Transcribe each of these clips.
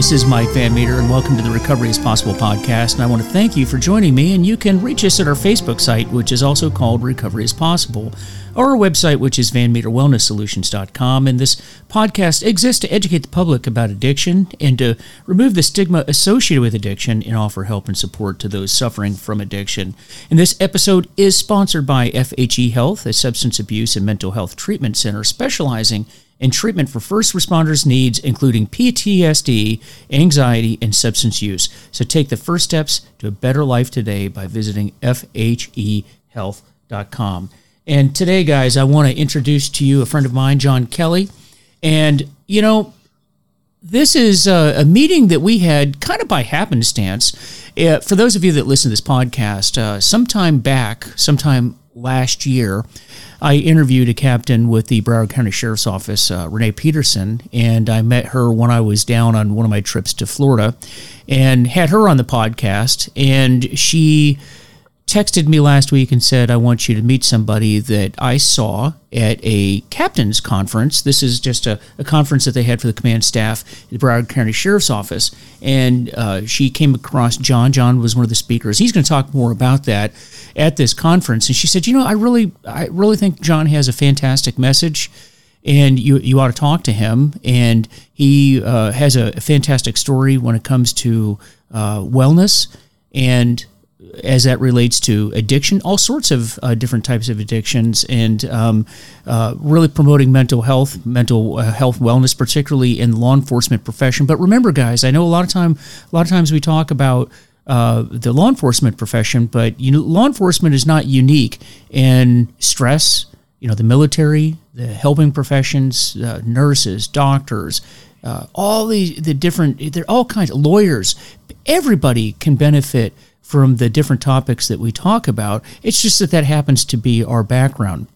This is Mike Van Meter, and welcome to the Recovery is Possible podcast. And I want to thank you for joining me. And you can reach us at our Facebook site, which is also called Recovery is Possible, or our website, which is vanmeterwellnesssolutions.com. And this podcast exists to educate the public about addiction and to remove the stigma associated with addiction and offer help and support to those suffering from addiction. And this episode is sponsored by FHE Health, a substance abuse and mental health treatment center specializing and treatment for first responders' needs, including PTSD, anxiety, and substance use. So take the first steps to a better life today by visiting FHEHealth.com. And today, guys, I want to introduce to you a friend of mine, John Kelly. And, you know, this is a, a meeting that we had kind of by happenstance. Uh, for those of you that listen to this podcast, uh, sometime back, sometime last year, I interviewed a captain with the Broward County Sheriff's Office, uh, Renee Peterson, and I met her when I was down on one of my trips to Florida and had her on the podcast. And she texted me last week and said, I want you to meet somebody that I saw at a captain's conference. This is just a, a conference that they had for the command staff at the Broward County Sheriff's Office. And uh, she came across John. John was one of the speakers. He's going to talk more about that at this conference. And she said, You know, I really, I really think John has a fantastic message. And you, you ought to talk to him. And he uh, has a, fantastic story when it comes to uh, wellness and as that relates to addiction, all sorts of uh, different types of addictions, and um, uh, really promoting mental health, mental uh, health wellness, particularly in the law enforcement profession. But remember, guys, I know a lot of time, a lot of times we talk about uh, the law enforcement profession, but you know, law enforcement is not unique in stress. You know, the military, the helping professions, uh, nurses, doctors, uh, all these the different, they're all kinds of lawyers. Everybody can benefit from the different topics that we talk about. It's just that that happens to be our background.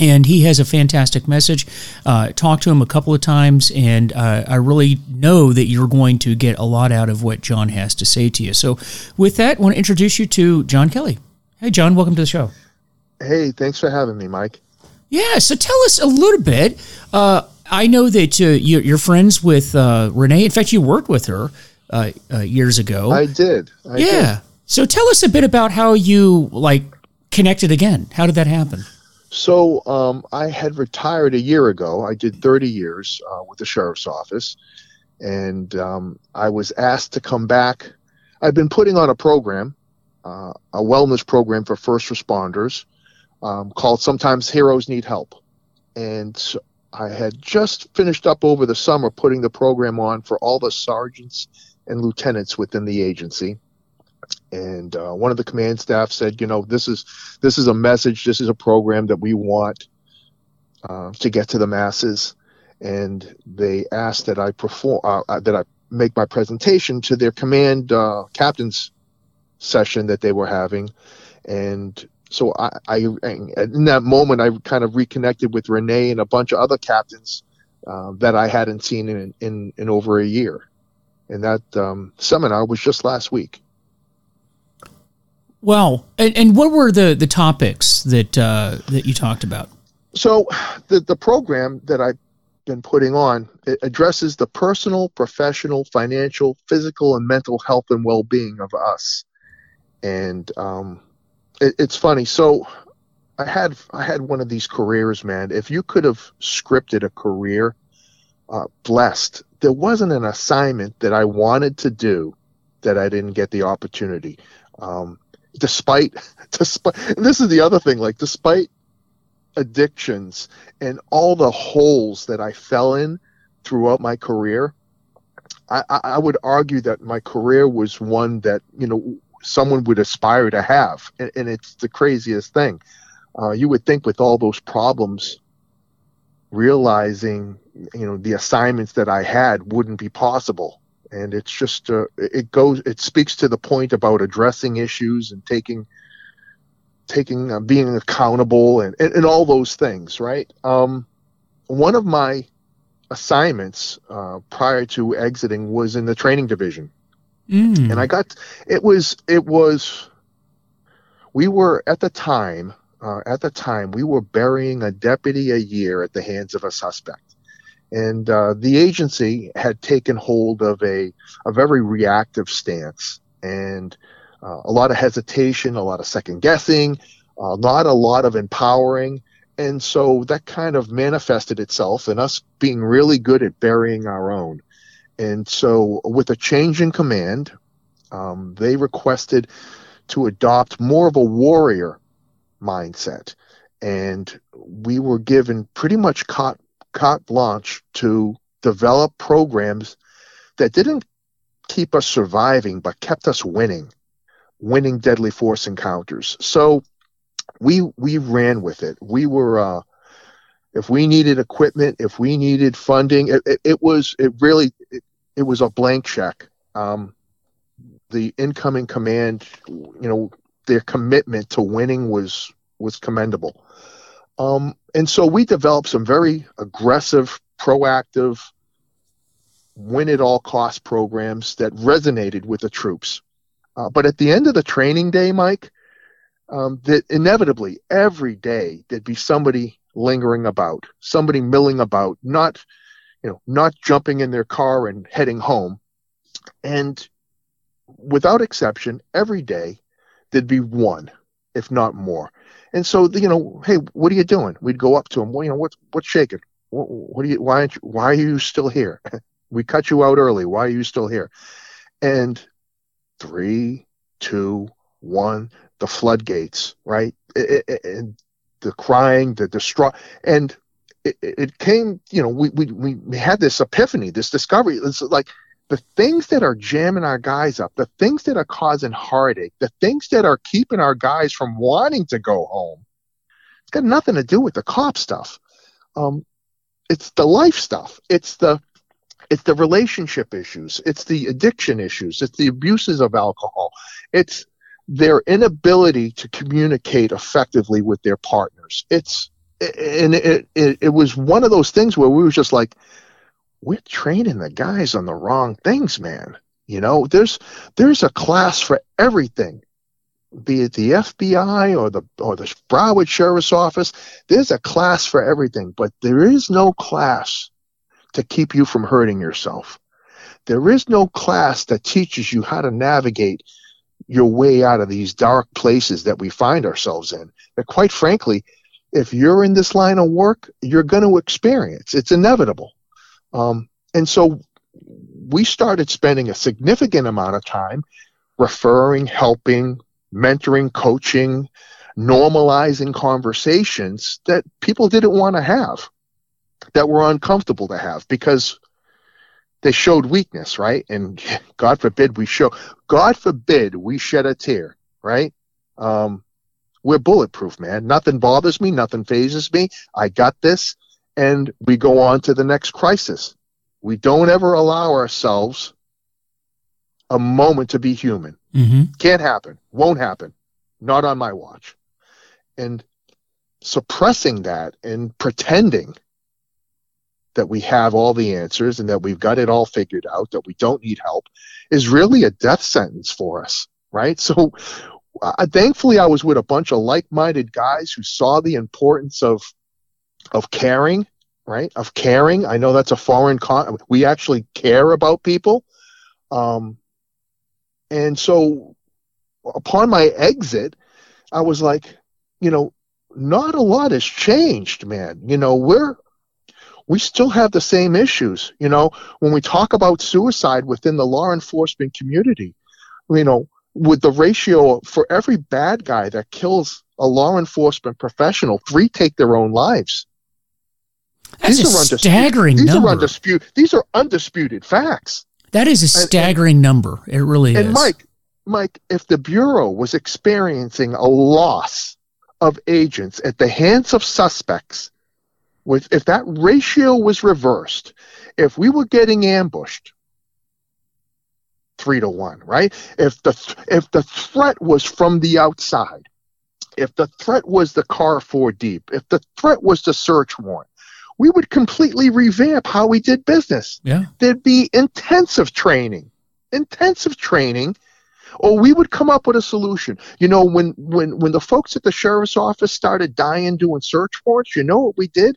And he has a fantastic message. Uh, talked to him a couple of times, and uh, I really know that you're going to get a lot out of what John has to say to you. So, with that, I want to introduce you to John Kelly. Hey, John, welcome to the show. Hey, thanks for having me, Mike. Yeah, so tell us a little bit. Uh, I know that uh, you're, friends with uh, Renee. In fact, you worked with her uh, years ago. I did. I yeah. Did. So tell us a bit about how you like connected again. How did that happen? So um, I had retired a year ago. I did 30 years uh, with the sheriff's office, and um, I was asked to come back. I've been putting on a program, uh, a wellness program for first responders, um, called "Sometimes Heroes Need Help," and so I had just finished up over the summer putting the program on for all the sergeants and lieutenants within the agency and uh, one of the command staff said, you know, this is this is a message, this is a program that we want uh, to get to the masses, and they asked that I perform uh, uh that I make my presentation to their command uh, captains session that they were having, and so I, I in that moment I kind of reconnected with Renee and a bunch of other captains uh, that I hadn't seen in, in in over a year, and that um, seminar was just last week. Well, and, and what were the, the topics that uh, that you talked about? So, the the program that I've been putting on it addresses the personal, professional, financial, physical, and mental health and well being of us. And um, it, it's funny. So, I had I had one of these careers, man. If you could have scripted a career, uh, blessed. There wasn't an assignment that I wanted to do that I didn't get the opportunity. Um, despite despite this is the other thing like despite addictions and all the holes that I fell in throughout my career I, I would argue that my career was one that you know someone would aspire to have. And, and it's the craziest thing. Uh, you would think with all those problems realizing you know the assignments that I had wouldn't be possible and it's just uh, it goes it speaks to the point about addressing issues and taking taking uh, being accountable and, and, and all those things right? Um, one of my assignments uh, prior to exiting was in the training division. Mm. and i got it was it was we were at the time uh, at the time we were burying a deputy a year at the hands of a suspect And uh, the agency had taken hold of a, a very reactive stance and uh, a lot of hesitation, a lot of second guessing, uh, not a lot of empowering. And so that kind of manifested itself in us being really good at burying our own. And so, with a change in command, um, they requested to adopt more of a warrior mindset. And we were given pretty much carte, carte blanche to develop programs that didn't keep us surviving, but kept us winning, winning deadly force encounters. So we we ran with it. We were uh, if we needed equipment, if we needed funding, it, it, it was it really it, it, was a blank check. Um, the incoming command, you know, their commitment to winning was was commendable. Um, and so we developed some very aggressive, proactive, win at all cost programs that resonated with the troops. Uh, but at the end of the training day, Mike, um, that inevitably every day there'd be somebody lingering about, somebody milling about, not, you know, not jumping in their car and heading home. And without exception, every day there'd be one, if not more. And so, you know, hey, what are you doing? We'd go up to him. Well, you know, what's what's shaking? What, what are you? Why aren't you? Why are you still here? we cut you out early. Why are you still here? And three, two, one, the floodgates, right? And the crying, the distraught, and it, it, came. You know, we, we we had this epiphany, this discovery. It's like the things that are jamming our guys up, the things that are causing heartache, the things that are keeping our guys from wanting to go home, it's got nothing to do with the cop stuff. Um, it's the life stuff. It's the it's the relationship issues. It's the addiction issues. It's the abuses of alcohol. It's their inability to communicate effectively with their partners. It's and it, it, it was one of those things where we were just like, we're training the guys on the wrong things, man. You know, there's there's a class for everything, be it the FBI or the or the Broward Sheriff's Office. There's a class for everything, but there is no class to keep you from hurting yourself. There is no class that teaches you how to navigate your way out of these dark places that we find ourselves in. But quite frankly, if you're in this line of work, you're going to experience. It's inevitable. Um, and so we started spending a significant amount of time referring, helping, mentoring, coaching, normalizing conversations that people didn't want to have, that were uncomfortable to have because they showed weakness, right? And God forbid we show, God forbid we shed a tear, right? Um, we're bulletproof, man. Nothing bothers me. Nothing fazes me. I got this and we go on to the next crisis. We don't ever allow ourselves a moment to be human. Mm-hmm. Can't happen. Won't happen. Not on my watch. And suppressing that and pretending that we have all the answers and that we've got it all figured out, that we don't need help, is really a death sentence for us, right? So, uh, thankfully, I was with a bunch of like-minded guys who saw the importance of of caring, right? Of caring. I know that's a foreign con. We actually care about people. Um, and so upon my exit, I was like, you know, not a lot has changed, man. You know, we're, we still have the same issues. You know, when we talk about suicide within the law enforcement community, you know, with the ratio for every bad guy that kills a law enforcement professional, three take their own lives. That's these a staggering these number. Are undisputed, these are undisputed facts. That is a staggering and, number. It really and is. And Mike, Mike, if the Bureau was experiencing a loss of agents at the hands of suspects, with if that ratio was reversed, if we were getting ambushed three to one, right? If the if the threat was from the outside, if the threat was the car four deep, if the threat was the search warrant, we would completely revamp how we did business. Yeah. There'd be intensive training, intensive training, or we would come up with a solution. You know, when when when the folks at the sheriff's office started dying doing search warrants, you know what we did?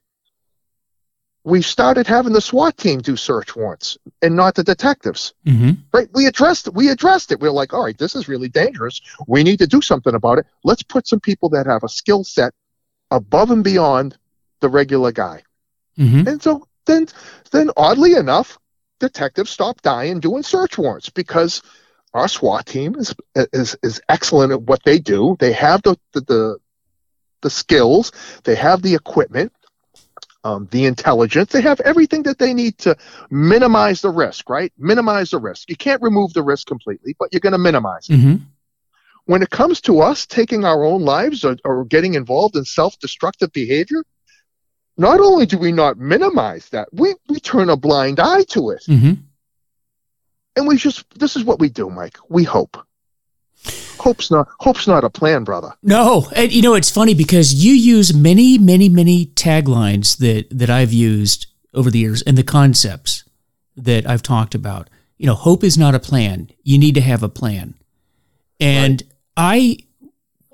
we started having the SWAT team do search warrants and not the detectives. hmm Right? We addressed we addressed it. We are like, all right, this is really dangerous. We need to do something about it. Let's put some people that have a skill set above and beyond the regular guy. Hmm And so then then oddly enough, detectives stopped dying doing search warrants because our SWAT team is is is excellent at what they do. They have the the the, the skills, they have the equipment, um, the intelligence, they have everything that they need to minimize the risk, right? Minimize the risk. You can't remove the risk completely, but you're going to minimize it. hmm When it comes to us taking our own lives or, or getting involved in self-destructive behavior, not only do we not minimize that, we, we turn a blind eye to it. hmm And we just this is what we do, Mike. We hope. Hope's not hope's not a plan, brother. No, and you know it's funny because you use many, many, many taglines that that I've used over the years, and the concepts that I've talked about. You know, hope is not a plan. You need to have a plan. And I,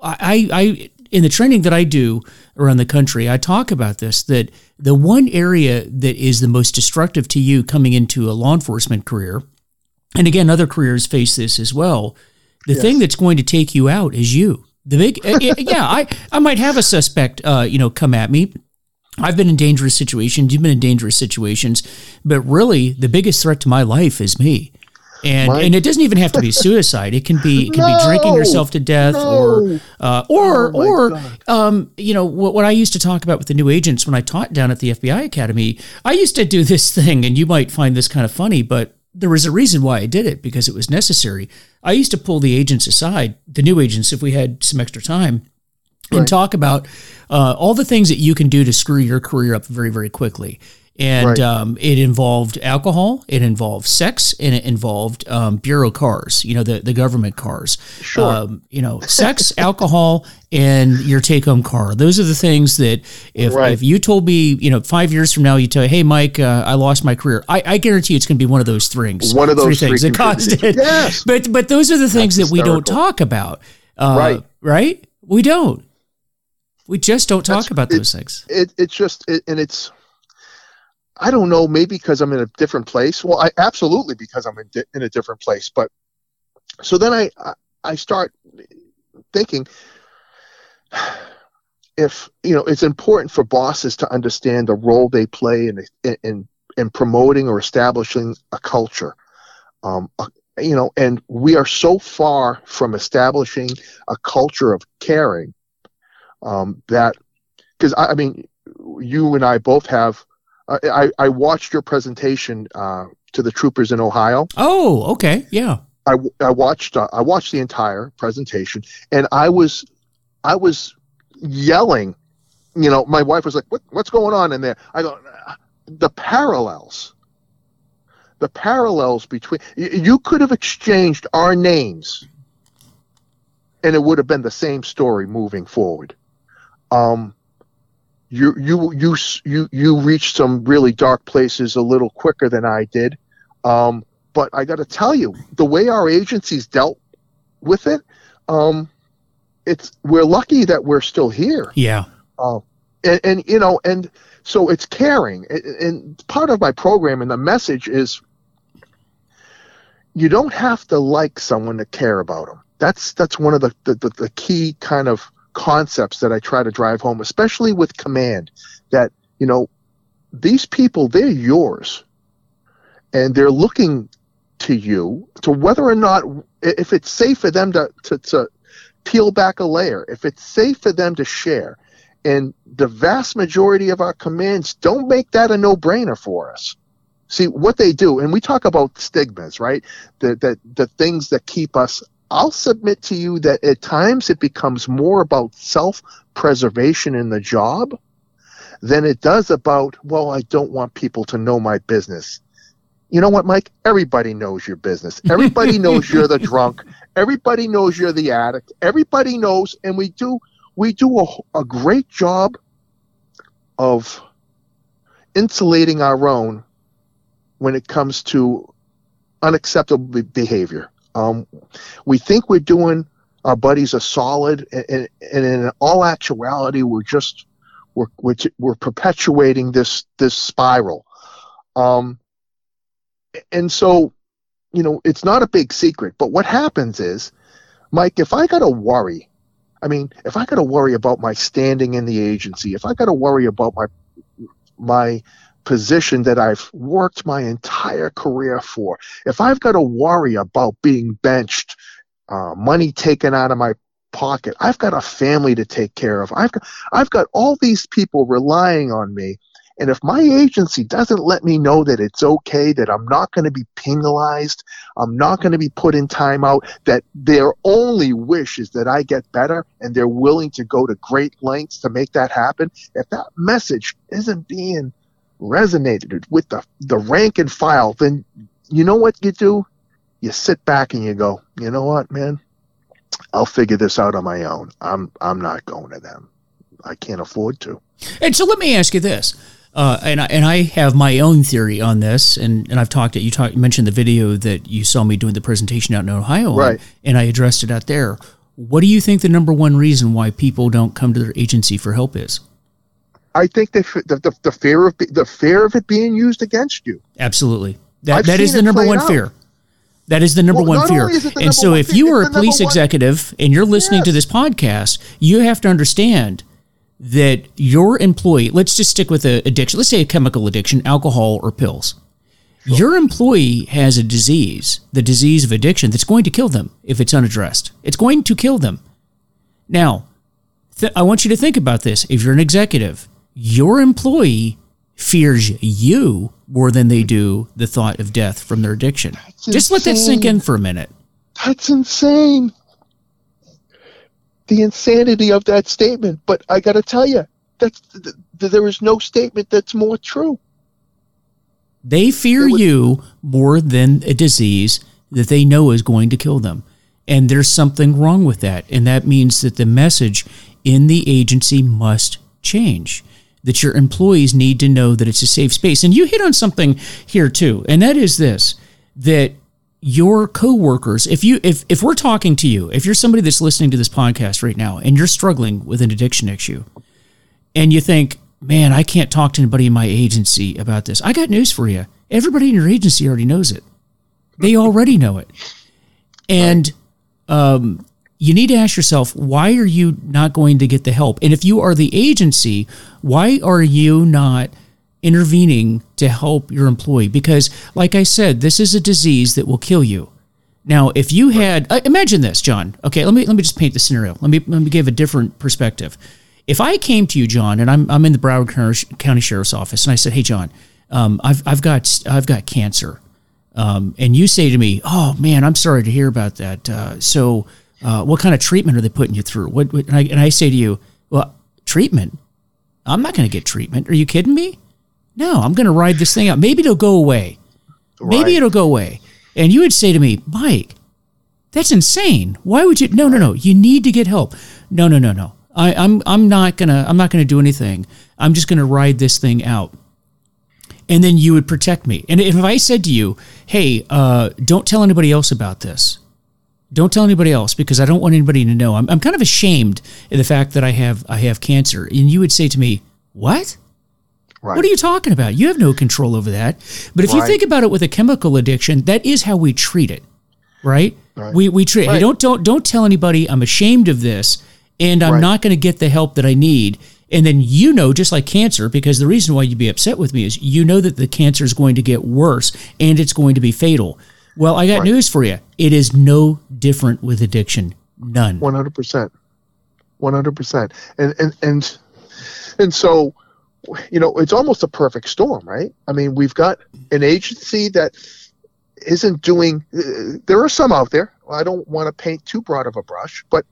I, I, in the training that I do around the country, I talk about this. That the one area that is the most destructive to you coming into a law enforcement career, and again, other careers face this as well. The Yes. thing that's going to take you out is you. The big, uh, yeah, I, I might have a suspect, uh, you know, come at me. I've been in dangerous situations. You've been in dangerous situations, but really, the biggest threat to my life is me. And and it doesn't even have to be suicide. It can be it can be drinking yourself to death, or uh, or Oh, or um, you know what, what I used to talk about with the new agents when I taught down at the FBI Academy. I used to do this thing, and you might find this kind of funny, but there was a reason why I did it because it was necessary. I used to pull the agents aside, the new agents, if we had some extra time, and talk about uh, all the things that you can do to screw your career up very, very quickly. And Right. um, it involved alcohol, it involved sex, and it involved um, bureau cars. You know, the the government cars. Sure. Um, you know, sex, alcohol, and your take home car. Those are the things that if Right. if you told me, you know, five years from now, you tell, me, hey, Mike, uh, I lost my career. I, I guarantee it's going to be one of those things. One of those three things that caused it. Yes. But but those are the things That's that we don't talk about. Uh, Right. Right. We don't. We just don't talk That's- about it- those things. It it's just it, and it's I don't know, maybe because I'm in a different place. Well, I absolutely because I'm in, di- in a different place. But so then I I- I start thinking if you know it's important for bosses to understand the role they play in in in promoting or establishing a culture. Um, a- you know, and we are so far from establishing a culture of caring um, that because I, I mean, you and I both have. I, I, watched your presentation uh, to the troopers in Ohio. Oh, okay. Yeah. I, I watched uh, I watched the entire presentation, and I was I was yelling. You know, my wife was like, "What what's going on in there?" I go, "The parallels, the parallels between y- you could have exchanged our names, and it would have been the same story moving forward." Um, you you you you you reached some really dark places a little quicker than I did. Um, but I got to tell you, the way our agencies dealt with it, um, it's we're lucky that we're still here. Yeah. Um, and, and you know, and so it's caring. And, and part of my program and the message is, you don't have to like someone to care about them. That's that's one of the the, the, the key kind of concepts that I try to drive home, especially with command. That you know, these people they're yours, and they're looking to you to whether or not if it's safe for them to to, to peel back a layer, if it's safe for them to share. And the vast majority of our commands don't make that a no brainer for us. See what they do, and we talk about stigmas, right? The, the, the things that keep us. I'll submit to you that at times it becomes more about self preservation in the job than it does about, well, I don't want people to know my business. You know what, Mike? Everybody knows your business. Everybody knows you're the drunk. Everybody knows you're the addict. Everybody knows, and we do we do a, a great job of insulating our own when it comes to unacceptable behavior. Um, we think we're doing our buddies a solid, and, and, in all actuality, we're just we're which we're perpetuating this this spiral. Um, and so, you know, it's not a big secret. But what happens is, Mike, if I got to worry, I mean, if I got to worry about my standing in the agency, if I got to worry about my my position that I've worked my entire career for, if I've got to worry about being benched, uh, money taken out of my pocket, I've got a family to take care of. I've got I've got all these people relying on me. And if my agency doesn't let me know that it's okay, that I'm not going to be penalized, I'm not going to be put in timeout, that their only wish is that I get better and they're willing to go to great lengths to make that happen, if that message isn't being resonated with the, the rank and file, then you know what you do? You sit back and you go, you know what, man? I'll figure this out on my own. I'm I'm not going to them. I can't afford to. And so let me ask you this. Uh, and I, and I have my own theory on this, and, and I've talked it. You talked, you mentioned the video that you saw me doing the presentation out in Ohio, right? and I addressed it out there. What do you think the number one reason why people don't come to their agency for help is? I think the the, the fear of the fear of it being used against you. Absolutely, that I've that is the number one out. fear. That is the number well, one fear. And so, if you are a police executive and you're listening yes. to this podcast, you have to understand that your employee, let's just stick with a addiction, let's say a chemical addiction, alcohol or pills. Sure. Your employee has a disease, the disease of addiction, that's going to kill them if it's unaddressed. It's going to kill them. Now, th- I want you to think about this. If you're an executive, your employee fears you more than they do the thought of death from their addiction. That's Just insane. let that sink in for a minute. That's insane the insanity of that statement. But I got to tell you, that's th- th- there is no statement that's more true. They fear you more than a disease that they know is going to kill them. And there's something wrong with that. And that means that the message in the agency must change. That your employees need to know that it's a safe space. And you hit on something here too, and that is this that your coworkers, if you if if we're talking to you, if you're somebody that's listening to this podcast right now and you're struggling with an addiction issue, and you think, man, I can't talk to anybody in my agency about this. I got news for you. Everybody in your agency already knows it. They already know it. And um, you need to ask yourself, why are you not going to get the help? And if you are the agency, why are you not intervening to help your employee? Because like i said this is a disease that will kill you. Now if you had uh, imagine this john. Okay let me let me just paint the scenario. Let me let me give a different perspective. If i came to you john and i'm, I'm in the broward county sheriff's office and i said hey john um, I've, I've got i've got cancer. Um, and you say to me oh man i'm sorry to hear about that. Uh, so uh, what kind of treatment are they putting you through what, what and, I, and I say to you well treatment i'm not going to get treatment are you kidding me no, I'm going to ride this thing out. Maybe it'll go away. Maybe it'll go away. And you would say to me, Mike, that's insane. Why would you? No, no, no. You need to get help. No, no, no, no. I, I'm I'm not gonna I'm not gonna do anything. I'm just gonna ride this thing out. And then you would protect me. And if I said to you, "Hey, uh, don't tell anybody else about this," don't tell anybody else because I don't want anybody to know. I'm, I'm kind of ashamed of the fact that I have I have cancer. And you would say to me, "What? Right. What are you talking about? You have no control over that. But if right. you think about it with a chemical addiction, that is how we treat it, right? right. We we treat. Hey, don't don't don't tell anybody. I'm ashamed of this, and I'm not going to get the help that I need. And then you know, just like cancer, because the reason why you'd be upset with me is you know that the cancer is going to get worse and it's going to be fatal. Well, I got news for you. It is no different with addiction. None. One hundred percent. One hundred percent. And and and and so you know, it's almost a perfect storm, right? I mean, we've got an agency that isn't doing. Uh, there are some out there. I don't want to paint too broad of a brush, but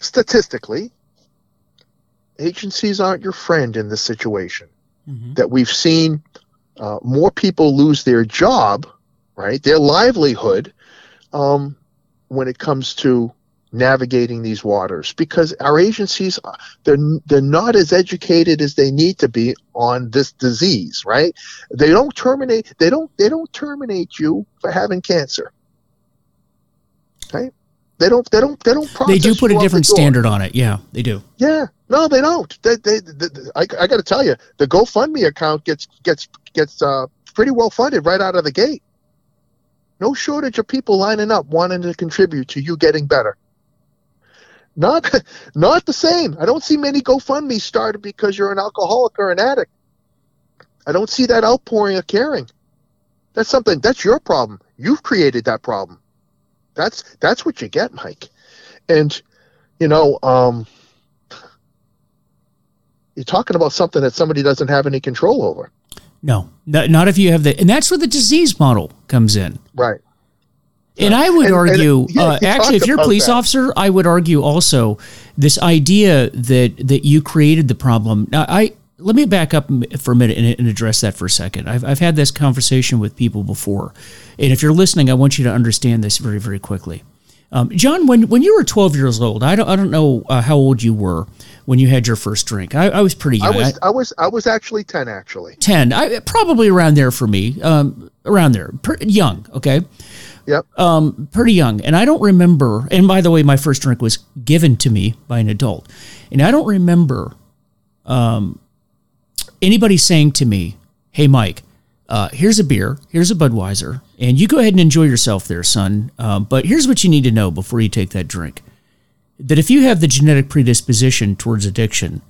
statistically, agencies aren't your friend in this situation. Mm-hmm. That we've seen uh, more people lose their job, right, their livelihood, um, when it comes to navigating these waters because our agencies they're they're not as educated as they need to be on this disease right? They don't terminate they don't they don't terminate you for having cancer. Right? They don't they don't they don't they do put a different standard on it. Yeah they do. Yeah. No, they don't. They, they, they, they I, I got to tell you, the GoFundMe account gets gets gets uh, pretty well funded right out of the gate. No shortage of people lining up wanting to contribute to you getting better. Not not the same. I don't see many GoFundMe started because you're an alcoholic or an addict. I don't see that outpouring of caring. That's something that's your problem. You've created that problem. That's that's what you get, Mike. And you know, um, you're talking about something that somebody doesn't have any control over. No, not if you have the, and that's where the disease model comes in. Right. And I would and, argue, and, yeah, uh, actually, if you're a police that. officer, I would argue also this idea that that you created the problem. Now, I let me back up for a minute and, and, address that for a second. I've, I've had this conversation with people before, and if you're listening, I want you to understand this very, very quickly. Um, John, when when you were 12 years old, I don't I don't know uh, how old you were when you had your first drink. I, I was pretty young. I was, I, was I was actually 10 actually. 10, I, probably around there for me. Um, around there, young. Okay. Yep. Um, pretty young, and I don't remember. And by the way, my first drink was given to me by an adult, and I don't remember um, anybody saying to me, "Hey, Mike, uh, here's a beer, here's a Budweiser, and you go ahead and enjoy yourself there, son. Um, but here's what you need to know before you take that drink: that if you have the genetic predisposition towards addiction."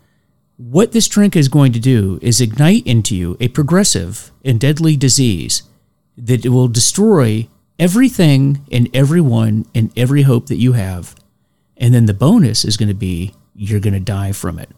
What this drink is going to do is ignite into you a progressive and deadly disease that will destroy everything and everyone and every hope that you have. And then the bonus is going to be you're going to die from it.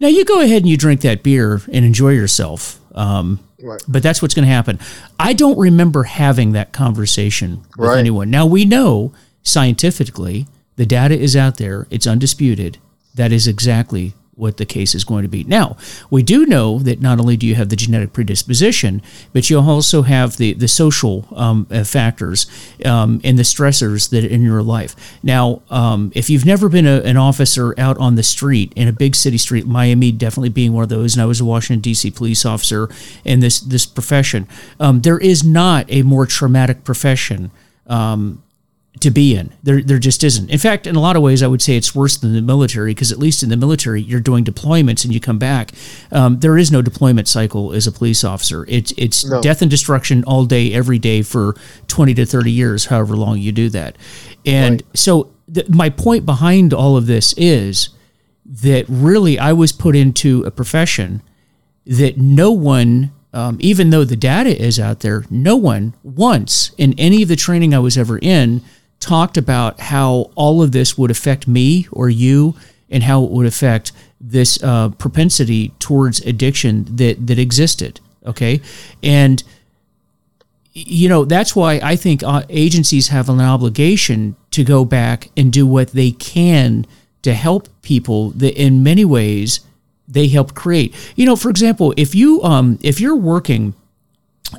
Now, you go ahead and you drink that beer and enjoy yourself. Um, right. But that's what's going to happen. I don't remember having that conversation with right. anyone. Now, we know scientifically the data is out there, it's undisputed. That is exactly what the case is going to be. Now, we do know that not only do you have the genetic predisposition, but you also have the, the social um, uh, factors um, and the stressors that in your life. Now, um, if you've never been a, an officer out on the street in a big city street, Miami definitely being one of those, and I was a Washington D.C. police officer in this this profession, um, there is not a more traumatic profession um, to be in. There, there just isn't. In fact, in a lot of ways, I would say it's worse than the military because at least in the military, you're doing deployments and you come back. Um, there is no deployment cycle as a police officer. It's it's no. death and destruction all day, every day for twenty to thirty years, however long you do that. And right. so, th- my point behind all of this is that really I was put into a profession that no one um, even though the data is out there, no one once in any of the training I was ever in talked about how all of this would affect me or you and how it would affect this uh, propensity towards addiction that that existed okay? And you know that's why i think uh, agencies have an obligation to go back and do what they can to help people that in many ways they help create. You know for example if you um if you're working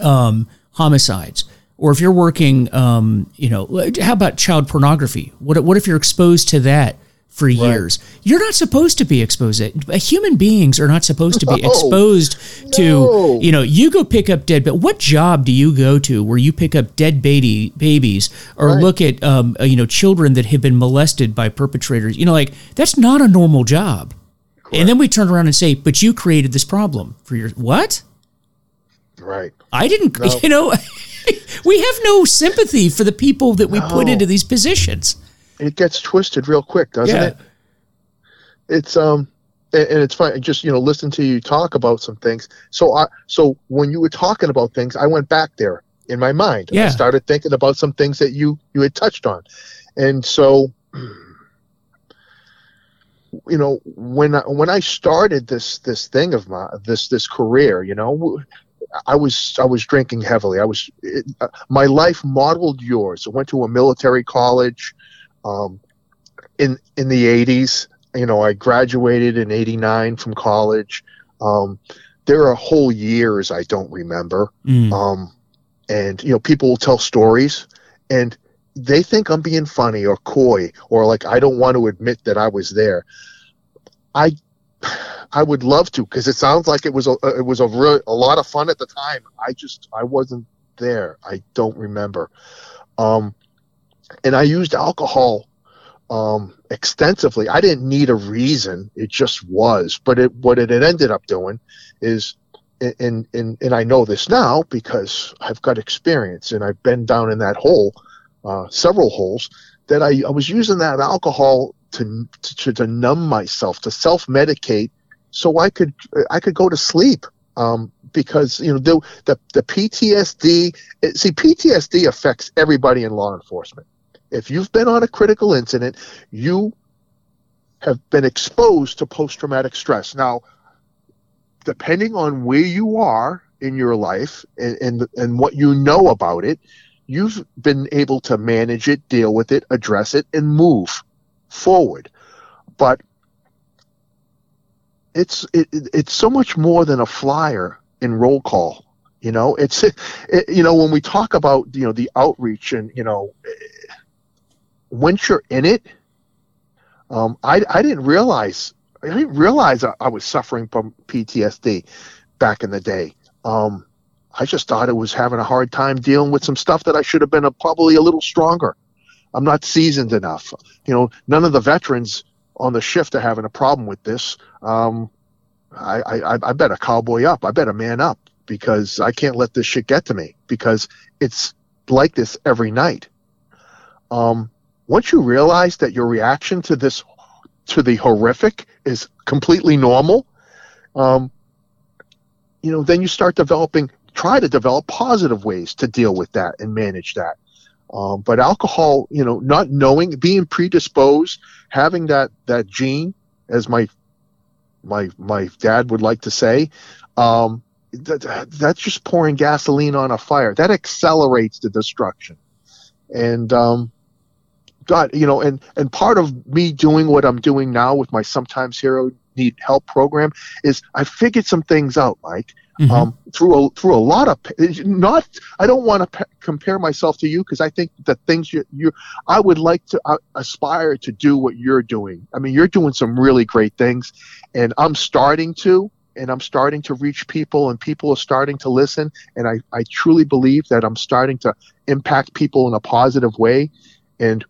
um homicides or if you're working, um, you know, how about child pornography? What what if you're exposed to that for right. years? You're not supposed to be exposed. To Human beings are not supposed to be no. exposed to. No. You know, you go pick up dead. But what job do you go to where you pick up dead baby babies or right. look at um, uh, you know children that have been molested by perpetrators? You know, like that's not a normal job. Correct. And then we turn around and say, "But you created this problem for your what?" Right. I didn't. No. You know. we have no sympathy for the people that we no. put into these positions. It gets twisted real quick, doesn't yeah. it? It's um and, and it's fine just you know listen to you talk about some things. So I so when you were talking about things, I went back there in my mind. Yeah. I started thinking about some things that you you had touched on. And so you know when I, when I started this this thing of my this this career, you know, I was I was drinking heavily. I was it, uh, my life modeled yours. I went to a military college um, in in the '80s. You know, I graduated in '89 from college. Um, there are whole years I don't remember. Mm. Um, and you know, people will tell stories, and they think I'm being funny or coy or like I don't want to admit that I was there. I I would love to because it sounds like it was a it was a real, a lot of fun at the time. I just I wasn't there. I don't remember. Um, and I used alcohol um, extensively. I didn't need a reason; it just was. But it, what it ended up doing is, and and and I know this now because I've got experience and I've been down in that hole, uh, several holes. That I, I was using that alcohol to, to to numb myself, to self medicate, so I could I could go to sleep. Um, because you know the the, the PTSD. See, PTSD affects everybody in law enforcement. If you've been on a critical incident, you have been exposed to post traumatic stress. Now, depending on where you are in your life and, and, and what you know about it, you've been able to manage it, deal with it, address it, and move forward. But it's it, it's so much more than a flyer in roll call. You know, it's it, you know when we talk about you know the outreach and you know once you're in it, um, I I didn't realize I didn't realize I, I, was suffering from PTSD back in the day. Um, I just thought it was having a hard time dealing with some stuff that I should have been a, probably a little stronger. I'm not seasoned enough. You know, none of the veterans on the shift are having a problem with this. Um, I, I, I better cowboy up. I better man up because I can't let this shit get to me because it's like this every night. Um, once you realize that your reaction to this, to the horrific is completely normal, um, you know, then you start developing, try to develop positive ways to deal with that and manage that. Um, but alcohol, you know, not knowing, being predisposed, having that that gene, as my my my dad would like to say, um, that, that's just pouring gasoline on a fire. That accelerates the destruction. And um, God, you know, and and part of me doing what I'm doing now with my sometimes hero need help program is I figured some things out, Mike. Mm-hmm. Um, through a through a lot of not I don't want to pe- compare myself to you because I think the things you you I would like to uh, aspire to do what you're doing. I mean, you're doing some really great things, and I'm starting to and I'm starting to reach people and people are starting to listen and I, I truly believe that I'm starting to impact people in a positive way and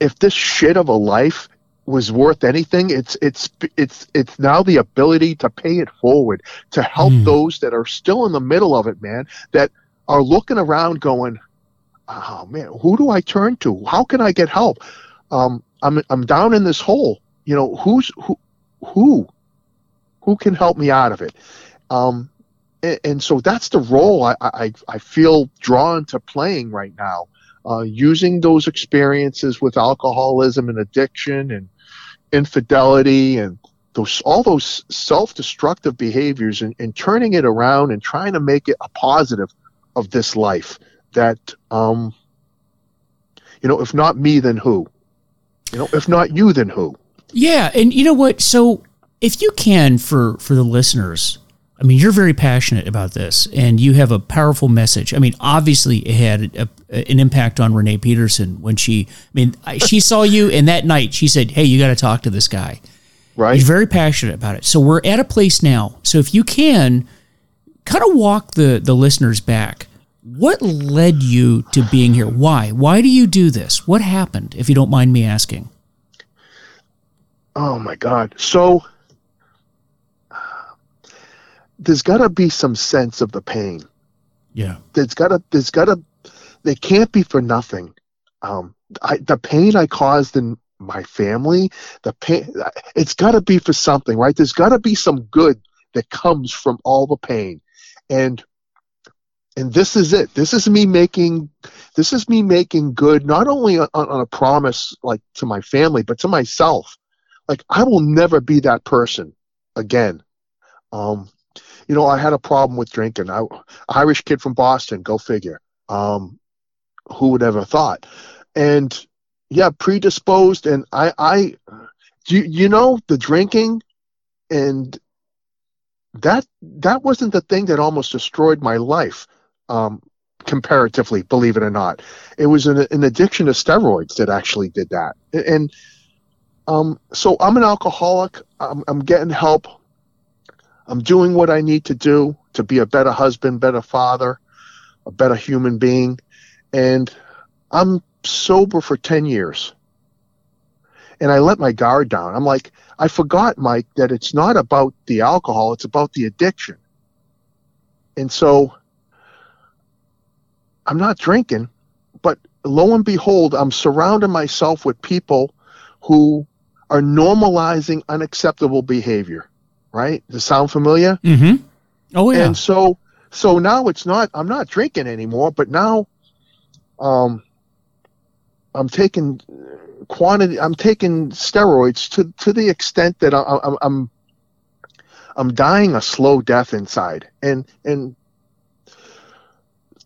if this shit of a life was worth anything, it's it's it's it's now the ability to pay it forward to help mm. those that are still in the middle of it, man, that are looking around going, "Oh man, who do I turn to? How can I get help? Um, I'm I'm down in this hole. You know, who's who who who can help me out of it?" Um, and, and so that's the role I, I I feel drawn to playing right now. Uh, using those experiences with alcoholism and addiction and infidelity and those all those self-destructive behaviors and, and turning it around and trying to make it a positive of this life that um, you know if not me then who? You know if not you then who? Yeah and you know what? So if you can for for the listeners I mean, you're very passionate about this, and you have a powerful message. I mean, obviously, it had a, an impact on Renee Peterson when she. I mean, she saw you, and that night she said, "Hey, you got to talk to this guy." Right. You're very passionate about it. So we're at a place now. So if you can, kind of walk the the listeners back. What led you to being here? Why? Why do you do this? What happened? If you don't mind me asking. Oh my God! So there's got to be some sense of the pain. Yeah. There's got to, there's got to, they can't be for nothing. Um, I, the pain I caused in my family, the pain, it's got to be for something, right? There's got to be some good that comes from all the pain. And, and this is it. This is me making, this is me making good, not only on, on a promise, like to my family, but to myself. Like I will never be that person again. Um, you know, I had a problem with drinking. I, Irish kid from Boston, go figure. Um, who would ever thought? And yeah, predisposed. And I, I, you, you know, the drinking and that, that wasn't the thing that almost destroyed my life. Um, comparatively, believe it or not, it was an, an addiction to steroids that actually did that. And, um, so I'm an alcoholic. I'm, I'm getting help I'm doing what I need to do to be a better husband, better father, a better human being. And I'm sober for 10 years. and I let my guard down. I'm like, I forgot, Mike, that it's not about the alcohol, it's about the addiction. And so I'm not drinking, but lo and behold, I'm surrounding myself with people who are normalizing unacceptable behavior. Right? Does sound familiar? Mm-hmm. Oh yeah. And so, so now it's not. I'm not drinking anymore, but now, um, I'm taking quantity. I'm taking steroids to to the extent that I, I, I'm I'm dying a slow death inside, and and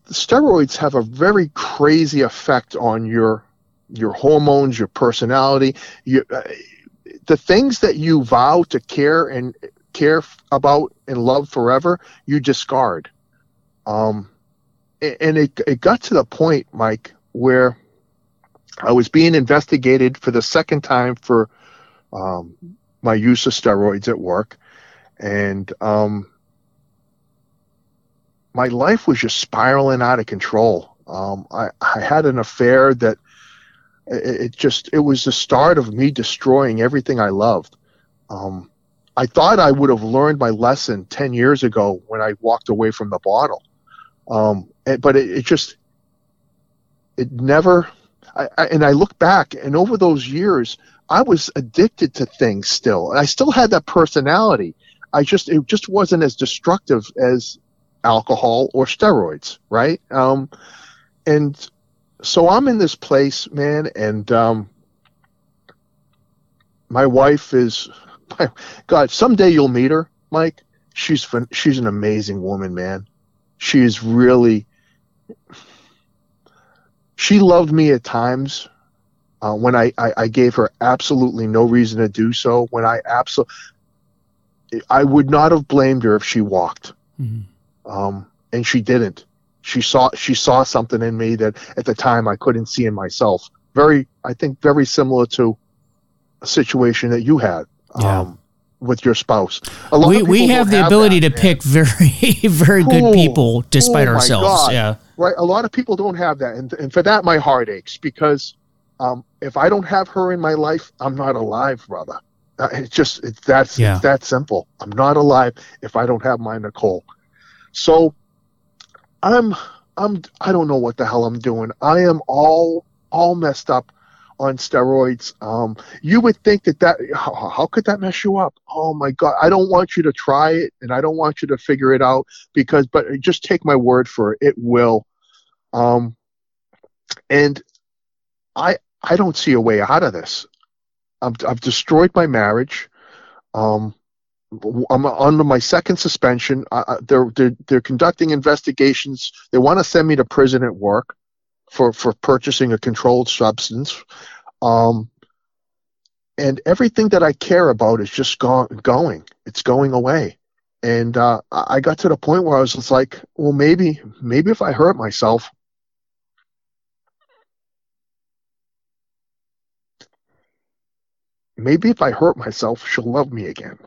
steroids have a very crazy effect on your your hormones, your personality, you, uh, the things that you vow to care and care about and love forever, you discard. Um, and it it got to the point, Mike, where I was being investigated for the second time for um, my use of steroids at work, and um, my life was just spiraling out of control. Um, I, I had an affair that it, it, just it was the start of me destroying everything I loved. Um, I thought I would have learned my lesson ten years ago when I walked away from the bottle, um, and, but it, it, just it never. I, I, and I look back, and over those years, I was addicted to things still, and I still had that personality. I just it just wasn't as destructive as alcohol or steroids, right? Um, and so I'm in this place, man, and um, my wife is, God, someday you'll meet her, Mike. She's she's an amazing woman, man. She is really. She loved me at times uh, when I, I, I gave her absolutely no reason to do so. When I absolutely, I would not have blamed her if she walked. Mm-hmm um, and she didn't. She saw she saw something in me that at the time I couldn't see in myself. Very, I think, very similar to a situation that you had. Yeah. Um, with your spouse. we we have the ability that, to man. pick very very good oh, people despite oh ourselves. Yeah. Right. A lot of people don't have that, and and for that my heart aches because um, if I don't have her in my life, I'm not alive, brother. Uh, it's just it's that's yeah. it's that simple. I'm not alive if I don't have my Nicole. So I'm I'm I don't know what the hell I'm doing. I am all all messed up on steroids. Um, you would think that that how, how, could that mess you up? Oh my god! I don't want you to try it, and I don't want you to figure it out because, but just take my word for it, it will. Um, and I I don't see a way out of this. I've, I've destroyed my marriage. Um, I'm under my second suspension. Uh, they're, they're they're conducting investigations. They want to send me to prison at work for for purchasing a controlled substance. Um, and everything that I care about is just go- going. It's going away. And uh, I got to the point where I was just like, well, maybe maybe if I hurt myself. Maybe if I hurt myself, she'll love me again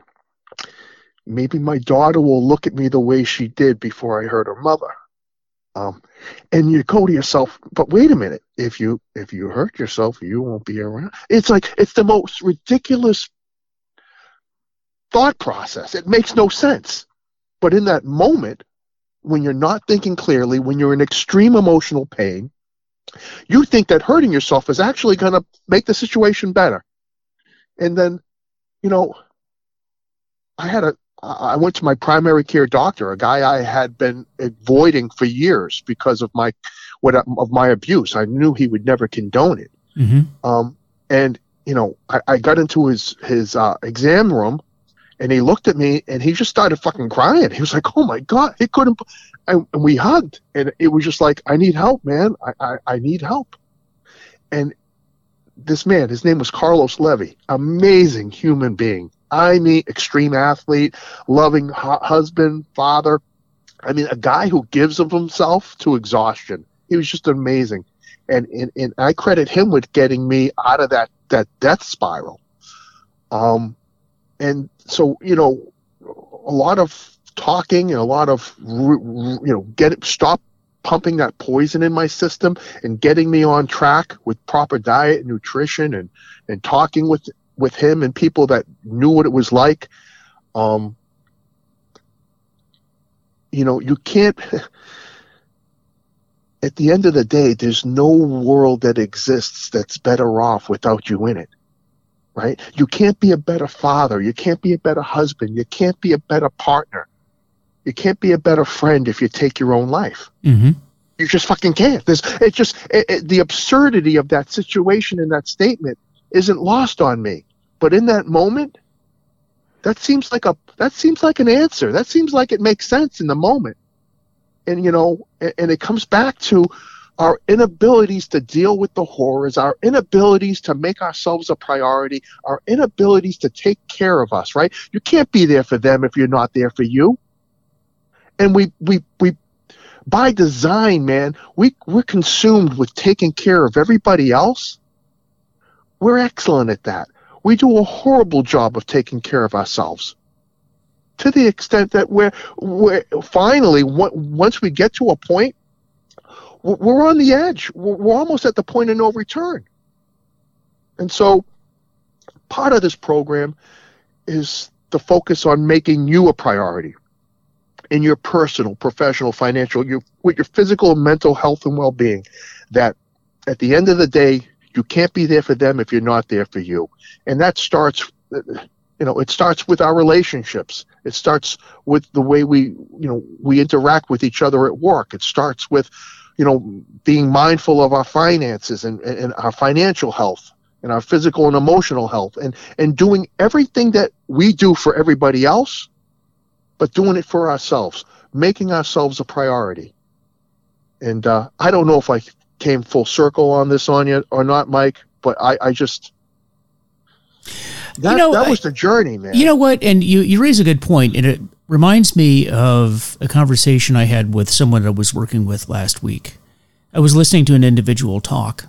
maybe my daughter will look at me the way she did before I hurt her mother. Um, and you go to yourself, but wait a minute, if you if you hurt yourself, you won't be around. It's like it's the most ridiculous thought process. It makes no sense. But in that moment, when you're not thinking clearly, when you're in extreme emotional pain, you think that hurting yourself is actually going to make the situation better. And then, you know, I had a I went to my primary care doctor, a guy I had been avoiding for years because of my what of my abuse. I knew he would never condone it. Mm-hmm. Um, and you know, I, I, got into his his uh, exam room, and he looked at me, and he just started fucking crying. He was like, "Oh my god!" He couldn't. And, and we hugged, and it was just like, "I need help, man. I, I, I need help." And this man, his name was Carlos Levy, amazing human being I mean, extreme athlete, loving husband, father. I mean, a guy who gives of himself to exhaustion. He was just amazing. And, and, and I credit him with getting me out of that, that death spiral. Um, and so, you know, a lot of talking and a lot of, you know, get it, stop pumping that poison in my system and getting me on track with proper diet and nutrition and and talking with with him and people that knew what it was like um you know you can't at the end of the day there's no world that exists that's better off without you in it right you can't be a better father you can't be a better husband you can't be a better partner you can't be a better friend if you take your own life. Mm-hmm. You just fucking can't. There's it just it, it, the absurdity of that situation and that statement isn't lost on me. But in that moment, that seems like a that seems like an answer. That seems like it makes sense in the moment. And you know, and, and it comes back to our inabilities to deal with the horrors, our inabilities to make ourselves a priority, our inabilities to take care of us, right? You can't be there for them if you're not there for you and we we we by design, man, we we're consumed with taking care of everybody else. We're excellent at that. We do a horrible job of taking care of ourselves. To the extent that we're, we're finally, once we get to a point, we're on the edge. We're almost at the point of no return. And so, part of this program is the focus on making you a priority in your personal, professional, financial, your, with your physical and mental health and well being, that at the end of the day, you can't be there for them if you're not there for you. And that starts, you know, it starts with our relationships. It starts with the way we, you know, we interact with each other at work. It starts with, you know, being mindful of our finances and, and our financial health and our physical and emotional health and, and doing everything that we do for everybody else but doing it for ourselves, making ourselves a priority. And uh, I don't know if I came full circle on this on you or not, Mike, but I, I just that, you know, that was the journey, man. You know what? And you, you raise a good point, and it reminds me of a conversation I had with someone I was working with last week. I was listening to an individual talk,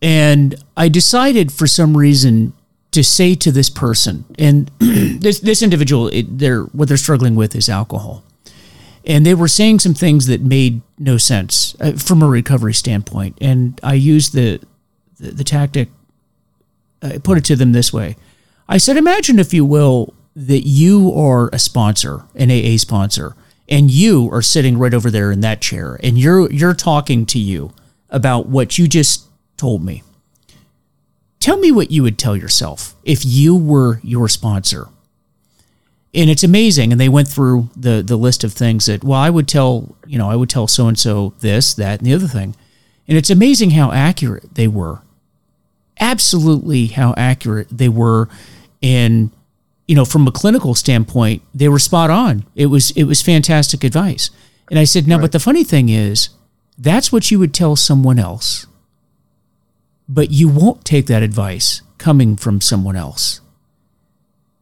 and I decided for some reason to say to this person, and this this individual, it, they're what they're struggling with is alcohol, and they were saying some things that made no sense uh, from a recovery standpoint. And I used the the, the tactic. I put it to them this way: I said, imagine if you will that you are a sponsor, an AA sponsor, and you are sitting right over there in that chair, and you're you're talking to you about what you just told me Tell me what you would tell yourself if you were your sponsor. And it's amazing. And they went through the the list of things that, well, I would tell, you know, I would tell so and so this, that, and the other thing. And it's amazing how accurate they were. Absolutely how accurate they were in you know, from a clinical standpoint, they were spot on. It was it was fantastic advice. And I said, no, right. but the funny thing is, that's what you would tell someone else but you won't take that advice coming from someone else.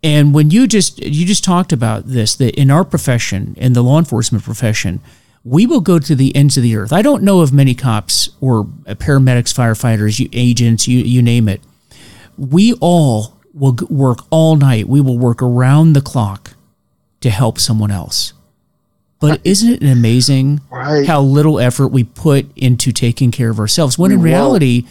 And when you just you just talked about this that in our profession, in the law enforcement profession, we will go to the ends of the earth. I don't know of many cops or paramedics, firefighters, agents, you you name it. We all will work all night. We will work around the clock to help someone else. But isn't it amazing right. how little effort we put into taking care of ourselves when in reality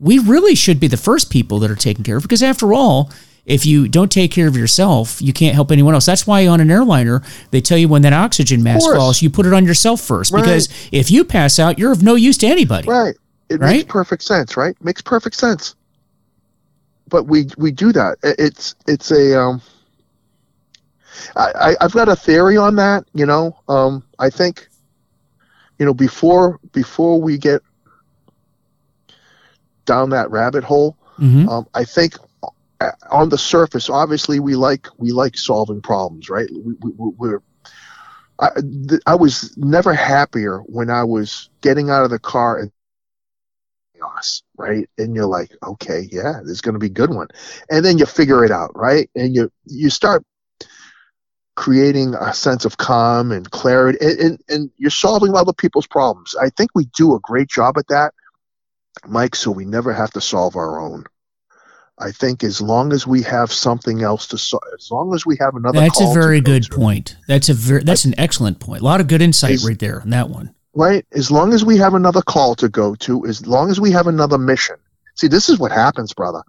we really should be the first people that are taken care of because after all, if you don't take care of yourself, you can't help anyone else. That's why on an airliner, they tell you when that oxygen mask falls, you put it on yourself first. Right. Because if you pass out, you're of no use to anybody. Right. It right? makes perfect sense, right? Makes perfect sense. But we we do that. It's it's a um I, I've got a theory on that, you know. Um I think you know before before we get down that rabbit hole. Mm-hmm. Um, I think on the surface, obviously, we like we like solving problems, right? We, we, are I, th- I was never happier when I was getting out of the car and chaos, right? And you're like, okay, yeah, this is going to be a good one, and then you figure it out, right? And you you start creating a sense of calm and clarity, and, and, and you're solving other people's problems. I think we do a great job at that Mike, so we never have to solve our own. I think as long as we have something else to as long as we have another. That's a very good point. That's a very that's an excellent point. A lot of good insight right there on that one. right? As long as we have another call to go to, as long as we have another mission. See, this is what happens, brother.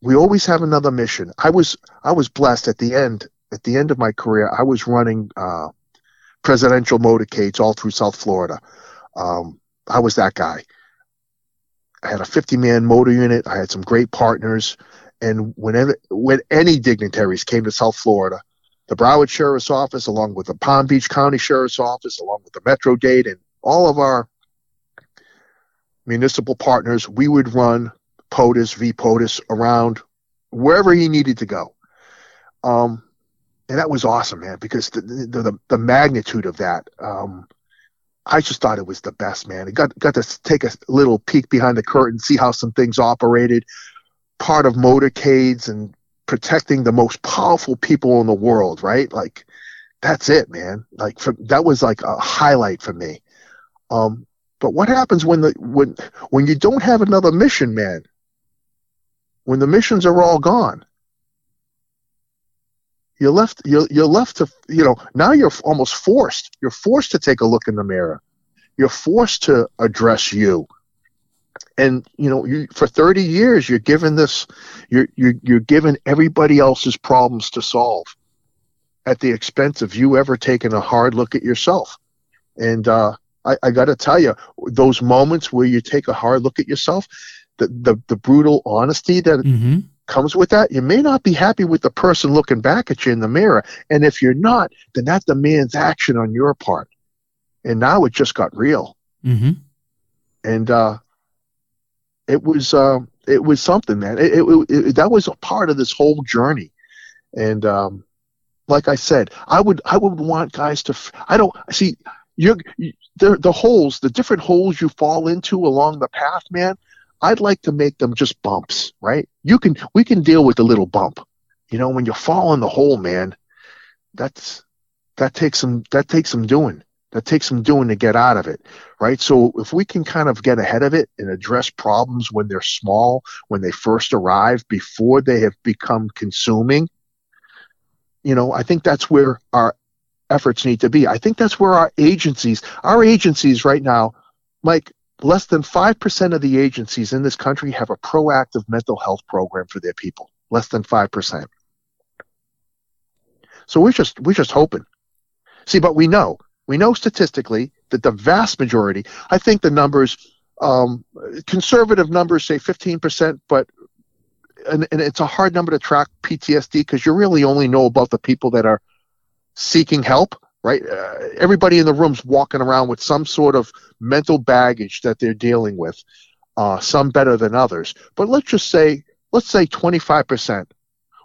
We always have another mission. I was I was blessed at the end at the end of my career. I was running uh, presidential motorcades all through South Florida. Um, I was that guy. I had a 50 man motor unit. I had some great partners. And whenever, when any dignitaries came to South Florida, the Broward Sheriff's Office, along with the Palm Beach County Sheriff's Office, along with the Metro Dade, and all of our municipal partners, we would run POTUS, V POTUS around wherever he needed to go. Um, and that was awesome, man, because the the, the, magnitude of that, um, I just thought it was the best, man. It got got to take a little peek behind the curtain, see how some things operated. Part of motorcades and protecting the most powerful people in the world, right? Like that's it, man. Like for, that was like a highlight for me. Um, but what happens when the when when you don't have another mission, man? When the missions are all gone, you're left you're, you're left to you know now you're almost forced. You're forced to take a look in the mirror. You're forced to address you and you know you, for 30 years you're given this you're, you're you're given everybody else's problems to solve at the expense of you ever taking a hard look at yourself and uh, I, I got to tell you those moments where you take a hard look at yourself the the, the brutal honesty that mm-hmm. Comes with that you may not be happy with the person looking back at you in the mirror and if you're not then that demands action on your part and now it just got real mm-hmm. and uh, it was uh, it was something, man. It, it, it, that was a part of this whole journey, and um, like I said, I would I would want guys to. I don't see you the the holes, the different holes you fall into along the path, man. I'd like to make them just bumps, right? You can we can deal with a little bump. You know, when you fall in the hole, man, that's that takes some that takes some doing that takes some doing to get out of it, right? So if we can kind of get ahead of it and address problems when they're small, when they first arrive, before they have become consuming, you know, I think that's where our efforts need to be. I think that's where our agencies, our agencies right now, Mike, less than 5% of the agencies in this country have a proactive mental health program for their people. Less than 5%. So we're just we're just hoping. See, but we know we know statistically that the vast majority, I think the numbers, um, conservative numbers say 15%, but and, and it's a hard number to track PTSD because you really only know about the people that are seeking help, right? Uh, everybody in the room's walking around with some sort of mental baggage that they're dealing with, uh, some better than others. But let's just say, let's say 25%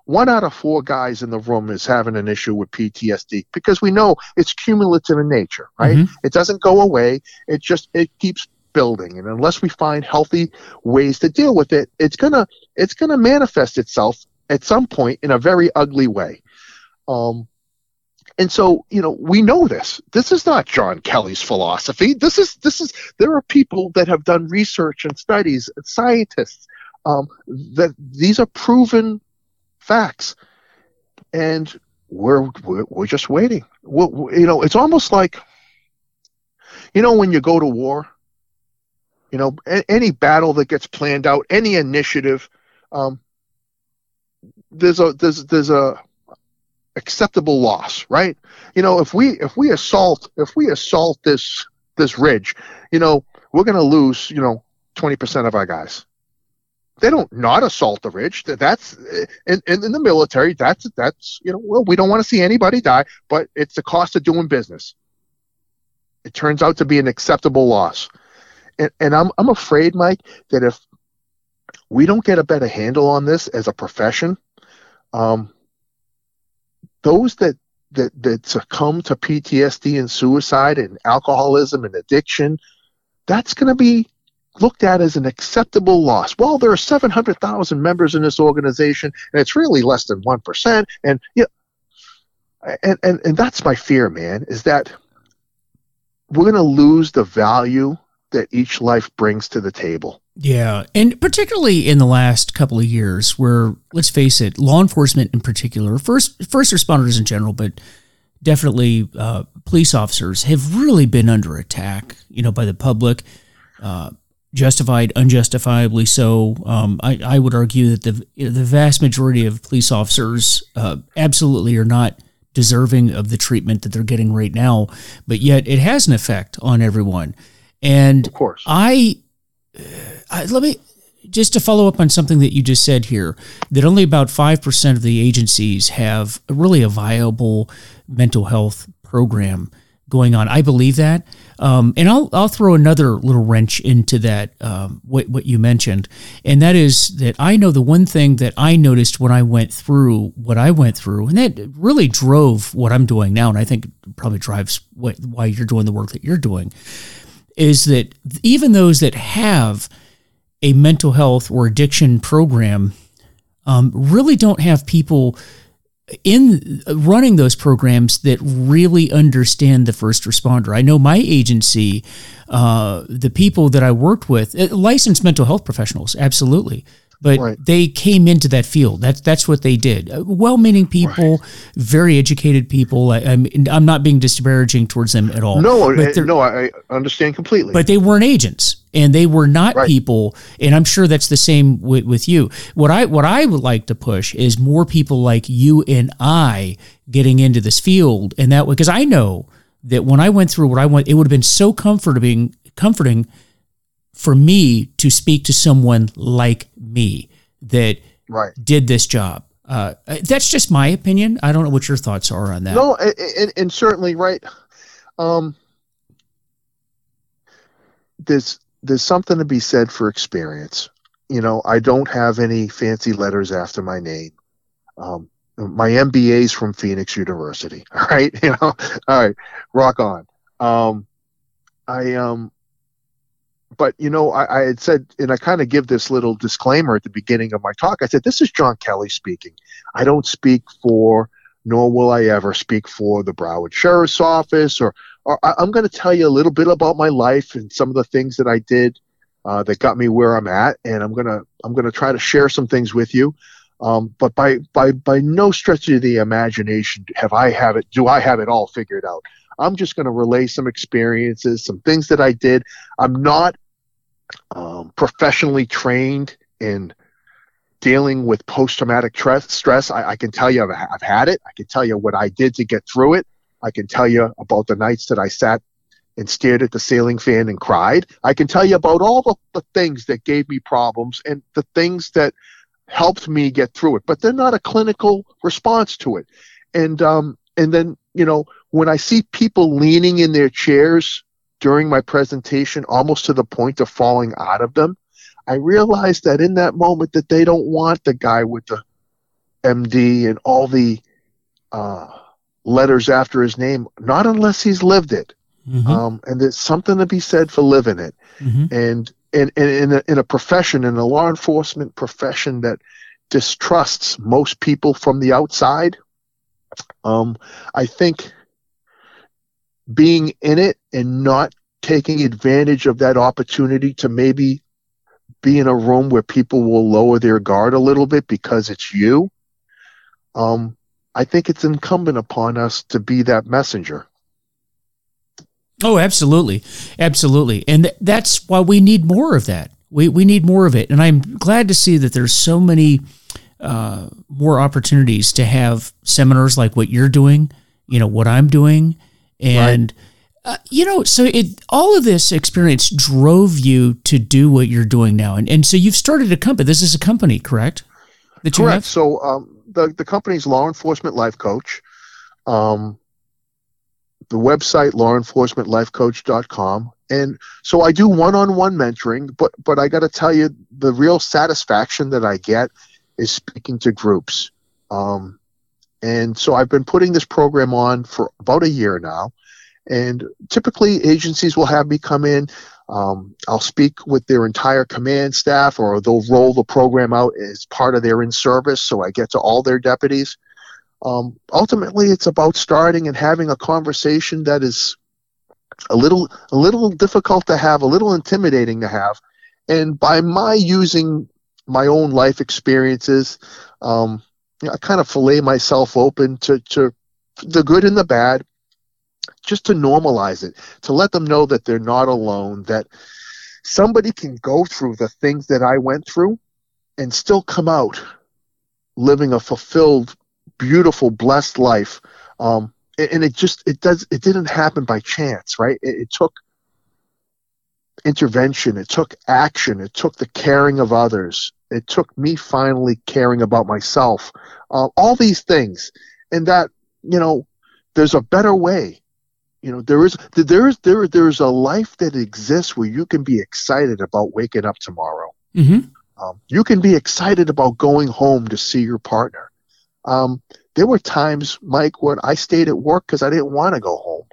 one out of four guys in the room is having an issue with PTSD because we know it's cumulative in nature, right? Mm-hmm. It doesn't go away. It just it keeps building, and unless we find healthy ways to deal with it, it's gonna it's gonna manifest itself at some point in a very ugly way. Um, and so, you know, we know this. This is not John Kelly's philosophy. This is this is there are people that have done research and studies, scientists um, that these are proven facts, and we're we're, we're just waiting. We're, you know, it's almost like you know when you go to war. You know, a- any battle that gets planned out, any initiative, um, there's a there's there's a acceptable loss, right? You know, if we if we assault if we assault this this ridge, you know, we're going to lose, you know, 20% of our guys they don't not assault the rich. That's in, in, in the military. That's that's you know well we don't want to see anybody die, but it's the cost of doing business. It turns out to be an acceptable loss, and and I'm I'm afraid, Mike, that if we don't get a better handle on this as a profession, um, those that that that succumb to PTSD and suicide and alcoholism and addiction, that's going to be looked at as an acceptable loss. Well, there are 700,000 members in this organization, and it's really less than 1%. And, you know, and, and, and that's my fear, man, is that we're going to lose the value that each life brings to the table. Yeah, and particularly in the last couple of years, where let's face it, law enforcement in particular, first first responders in general, but definitely uh, police officers have really been under attack, you know, by the public, uh, justified, unjustifiably so. Um, I, I, would argue that the the vast majority of police officers uh, absolutely are not deserving of the treatment that they're getting right now, but yet it has an effect on everyone. And of course, I, I let me just to follow up on something that you just said here, that only about 5% of the agencies have really a viable mental health program going on. I believe that. Um, and I'll, I'll throw another little wrench into that, um, what, what you mentioned. And that is that I know the one thing that I noticed when I went through what I went through, and that really drove what I'm doing now, and I think probably drives what, why you're doing the work that you're doing, is that even those that have – a mental health or addiction program um, really don't have people in running those programs that really understand the first responder. I know my agency, uh, the people that I worked with, uh, licensed mental health professionals, absolutely but right. they came into that field. That's that's what they did. Uh, well-meaning people, right. very educated people. I, am I'm, I'm not being disparaging towards them at all. No, no, I understand completely. But they weren't agents, and they were not right. people. And I'm sure that's the same with, with you. What I what I would like to push is more people like you and I getting into this field, and that because I know that when I went through what I went, it would have been so comforting, comforting for me to speak to someone like me that right. did this job. Uh, that's just my opinion. I don't know what your thoughts are on that. No, and, and certainly right. Um, there's there's something to be said for experience. You know, I don't have any fancy letters after my name. Um, my MBA is from Phoenix University. All right, you know, all right, rock on. Um, I um, but you know, I, I had said, and I kind of give this little disclaimer at the beginning of my talk. I said, "This is John Kelly speaking. I don't speak for, nor will I ever speak for the Broward Sheriff's Office, or, or I, am going to tell you a little bit about my life and some of the things that I did uh, that got me where I'm at, and I'm gonna I'm gonna try to share some things with you." Um, but by by by no stretch of the imagination have I have it do I have it all figured out. I'm just going to relay some experiences, some things that I did. I'm not um, professionally trained in dealing with post-traumatic stress. I, I can tell you I've, I've, had it. I can tell you what I did to get through it. I can tell you about the nights that I sat and stared at the ceiling fan and cried. I can tell you about all the, the things that gave me problems and the things that helped me get through it. But they're not a clinical response to it. And um, and then you know when I see people leaning in their chairs during my presentation, almost to the point of falling out of them, I realize that in that moment that they don't want the guy with the MD and all the uh, letters after his name, not unless he's lived it. Mm-hmm. Um, and there's something to be said for living it. Mm-hmm. And, and, and in, a, in a profession, in a law enforcement profession that distrusts most people from the outside, um, I think being in it and not taking advantage of that opportunity to maybe be in a room where people will lower their guard a little bit because it's you. Um, I think it's incumbent upon us to be that messenger. Oh, absolutely. Absolutely. And th- that's why we need more of that. We, we need more of it. And I'm glad to see that there's so many uh, more opportunities to have seminars like what you're doing, you know, what I'm doing, and right. uh, you know, so it all of this experience drove you to do what you're doing now, and and so you've started a company. This is a company, correct? That correct. So um, the the company's law enforcement life coach. Um, the website lawenforcementlifecoach.com and so I do one-on-one mentoring but but I got to tell you the real satisfaction that I get is speaking to groups um, and so I've been putting this program on for about a year now. And typically, agencies will have me come in. Um, I'll speak with their entire command staff, or they'll roll the program out as part of their in service. So I get to all their deputies. Um, ultimately, it's about starting and having a conversation that is a little a little difficult to have, a little intimidating to have. And by my using my own life experiences, um, you know, I kind of fillet myself open to, to the good and the bad, just to normalize it, to let them know that they're not alone, that somebody can go through the things that I went through and still come out living a fulfilled, beautiful, blessed life. Um, and it just it does it didn't happen by chance, right? It, it took intervention, it took action, it took the caring of others, it took me finally caring about myself. Uh, all these things, and that you know, there's a better way. You know, there is there is there there's a life that exists where you can be excited about waking up tomorrow. Mm-hmm. Um, you can be excited about going home to see your partner. Um, there were times, Mike, when I stayed at work because I didn't want to go home.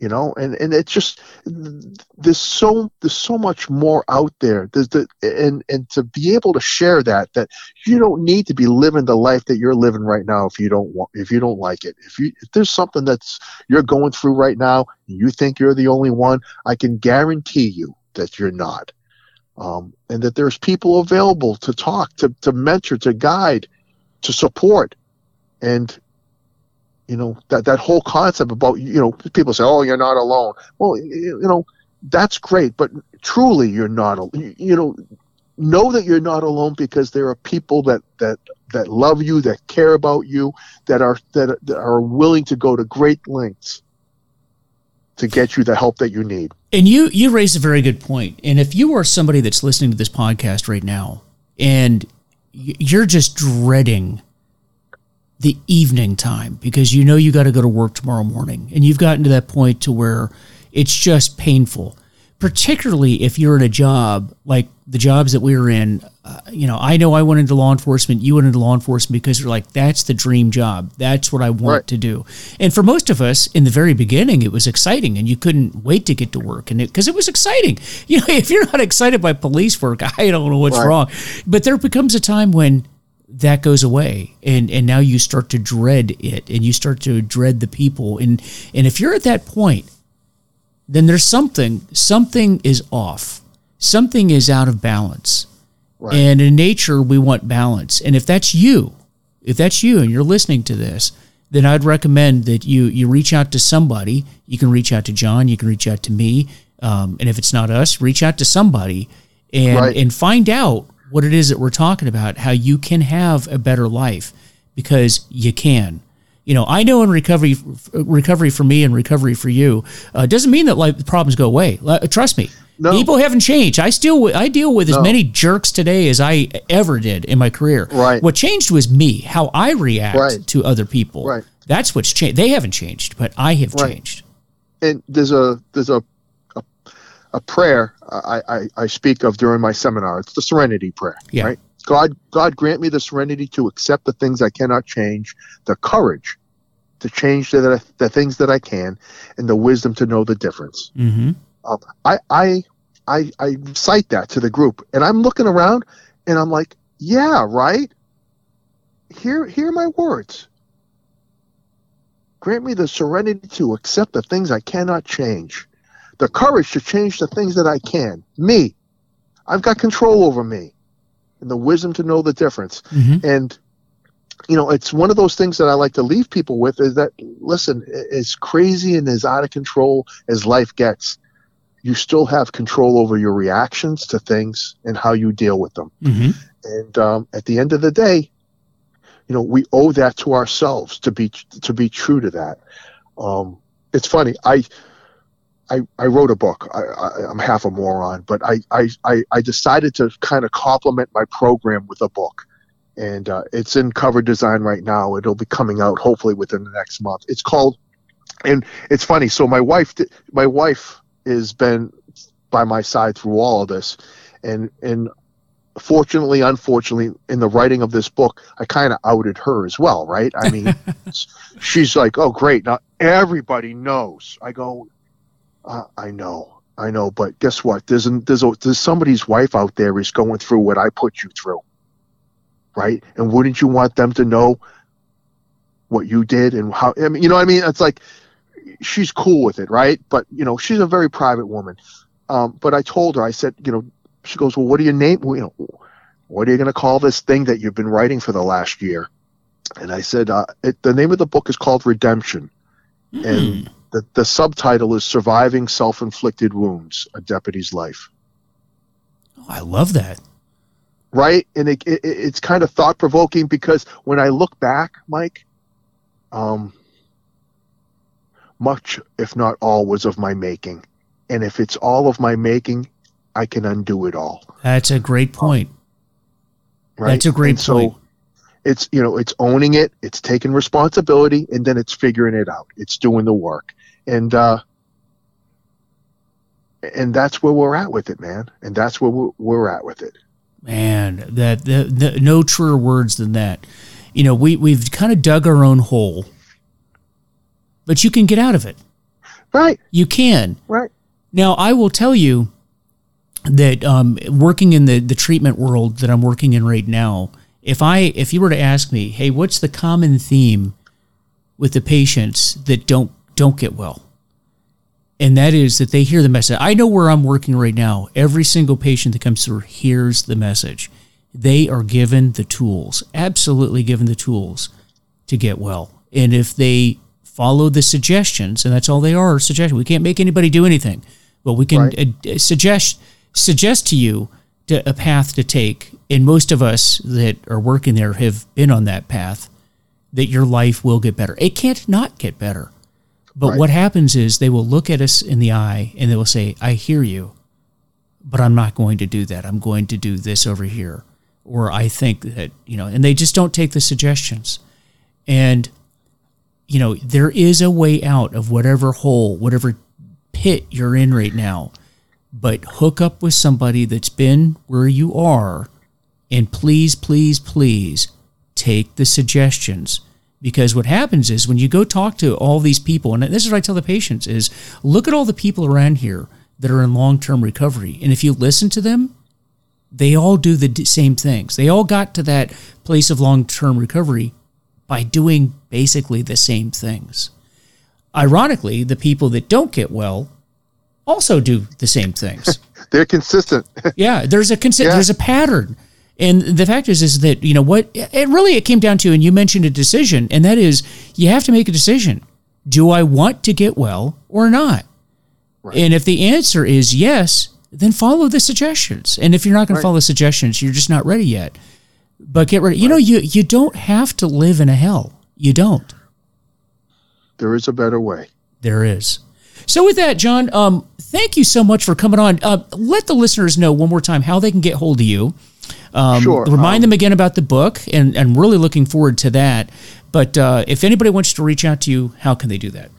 You know, and and it's just there's so there's so much more out there. There's the and and to be able to share that that you don't need to be living the life that you're living right now if you don't want if you don't like it. If you if there's something that's you're going through right now, you think you're the only one, I can guarantee you that you're not um, and that there's people available to talk, to, to mentor, to guide, to support. And, you know, that, that whole concept about, you know, people say, oh, you're not alone. Well, you, know, that's great, but truly you're not, you know, know that you're not alone because there are people that, that, that love you, that care about you, that are, that, that are willing to go to great lengths to get you the help that you need. And you you raised a very good point. And if you are somebody that's listening to this podcast right now and you're just dreading the evening time because you know you got to go to work tomorrow morning and you've gotten to that point to where it's just painful particularly if you're in a job like the jobs that we were in. Uh, you know, I know I went into law enforcement. You went into law enforcement because you're like, that's the dream job. That's what I want right. to do. And for most of us, in the very beginning, it was exciting, and you couldn't wait to get to work, and because it, it, was exciting. You know, if you're not excited by police work, I don't know what's right. wrong. But there becomes a time when that goes away and and now you start to dread it and you start to dread the people and and if you're at that point then there's something, something is off. Something is out of balance. Right. And in nature, we want balance. And if that's you, if that's you and you're listening to this, then I'd recommend that you you reach out to somebody. You can reach out to John. You can reach out to me. Um, and if it's not us, reach out to somebody and right. and find out what it is that we're talking about. How you can have a better life because you can you know, I know in recovery, recovery for me and recovery for you uh, doesn't mean that like problems go away. trust me, no. people haven't changed. I still I deal with as many jerks today as I ever did in my career. Right. What changed was me, how I react right. to other people. Right. That's what's changed. They haven't changed, but I have right. changed. And there's a there's a a, prayer I, I, I speak of during my seminar. It's the Serenity Prayer. Yeah. Right. God, God grant me the serenity to accept the things I cannot change, the courage to change the, the things that I can, and the wisdom to know the difference. Mm-hmm. Um, I, I, I, I cite that to the group, and I'm looking around, and I'm like, yeah, right. Here, here are my words. Grant me the serenity to accept the things I cannot change, the courage to change the things that I can. Me, I've got control over me, and the wisdom to know the difference. Mm-hmm. And you know, it's one of those things that I like to leave people with is that, listen, as crazy and as out of control as life gets, you still have control over your reactions to things and how you deal with them. Mm-hmm. And um, at the end of the day, you know, we owe that to ourselves to be to be true to that. Um, it's funny. I, I I wrote a book. I, am half a moron, but I, I I decided to kind of complement my program with a book and uh, it's in cover design right now. It'll be coming out hopefully within the next month. It's called, and it's funny. So my wife, my wife has been by my side through all of this, and and fortunately, unfortunately, in the writing of this book, I kind of outed her as well, right? I mean, she's like, "Oh, great! Now everybody knows." I go, uh, "I know, I know, but guess what? There's there's a, there's somebody's wife out there is going through what I put you through." right? And wouldn't you want them to know what you did and how? I mean, you know what I mean? It's like she's cool with it, right? But you know, she's a very private woman. Um, but I told her, I said, you know, she goes, well, what do you name? You know, what are you going to call this thing that you've been writing for the last year? and I said, uh, it, the name of the book is called Redemption, Hmm. and the, the subtitle is Surviving Self Inflicted Wounds A Deputy's Life. Oh, I love that. Right? And it, it, it's kind of thought provoking because when I look back, Mike, um, much, if not all, was of my making. And if it's all of my making, I can undo it all. That's a great point. Right? That's a great And so it's you know it's owning it it's taking responsibility and then it's figuring it out it's doing the work and uh and that's where we're at with it man and that's where we're, we're at with it Man, that the, the, no truer words than that. You know, we we've kind of dug our own hole, but you can get out of it. right You can. right Now, I will tell you that um, working in the, the treatment world that I'm working in right now, if I if you were to ask me, hey, what's the common theme with the patients that don't don't get well? And that is that they hear the message. I know where I'm working right now. Every single patient that comes through hears the message. They are given the tools, absolutely given the tools to get well. And if they follow the suggestions, and that's all they are, suggestions. We can't make anybody do anything, but we can Right. uh, suggest suggest to you to, a path to take. And most of us that are working there have been on that path. That your life will get better. It can't not get better. But Right. what happens is they will look at us in the eye and they will say, "I hear you, but I'm not going to do that. I'm going to do this over here." Or I think that, you know, and they just don't take the suggestions. And you know, there is a way out of whatever hole, whatever pit you're in right now. But hook up with somebody that's been where you are and please, please, please take the suggestions. Because what happens is when you go talk to all these people, and this is what I tell the patients is look at all the people around here that are in long-term recovery. And if you listen to them, they all do the same things. They all got to that place of long-term recovery by doing basically the same things. Ironically, the people that don't get well also do the same things. they're consistent yeah, there's a consi- Yeah. there's a pattern. And the fact is is that, you know, what it really it came down to and you mentioned a decision and that is you have to make a decision. Do I want to get well or not? And if the answer is yes, then follow the suggestions. And if you're not going to follow the suggestions, you're just not ready yet. But get ready. You know, you you don't have to live in a hell. You don't. there is a better way There is. So with that, John, um, thank you so much for coming on. Uh, let the listeners know one more time how they can get hold of you. Um, Sure, Remind um, them again about the book, and and really looking forward to that. But uh, if anybody wants to reach out to you, how can they do that?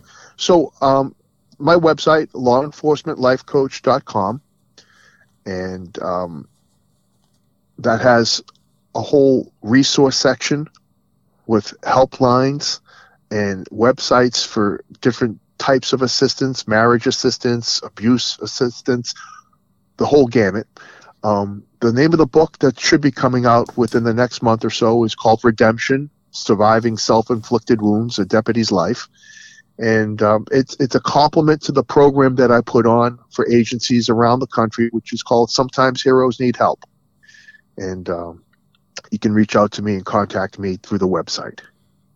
so um my website lawenforcementlifecoach.com and um that has a whole resource section with helplines and websites for different types of assistance, marriage assistance, abuse assistance, the whole gamut. Um, the name of the book that should be coming out within the next month or so is called Redemption Surviving Self Inflicted Wounds, A Deputy's Life. And um, it's, it's a complement to the program that I put on for agencies around the country, which is called Sometimes Heroes Need Help. And um, you can reach out to me and contact me through the website.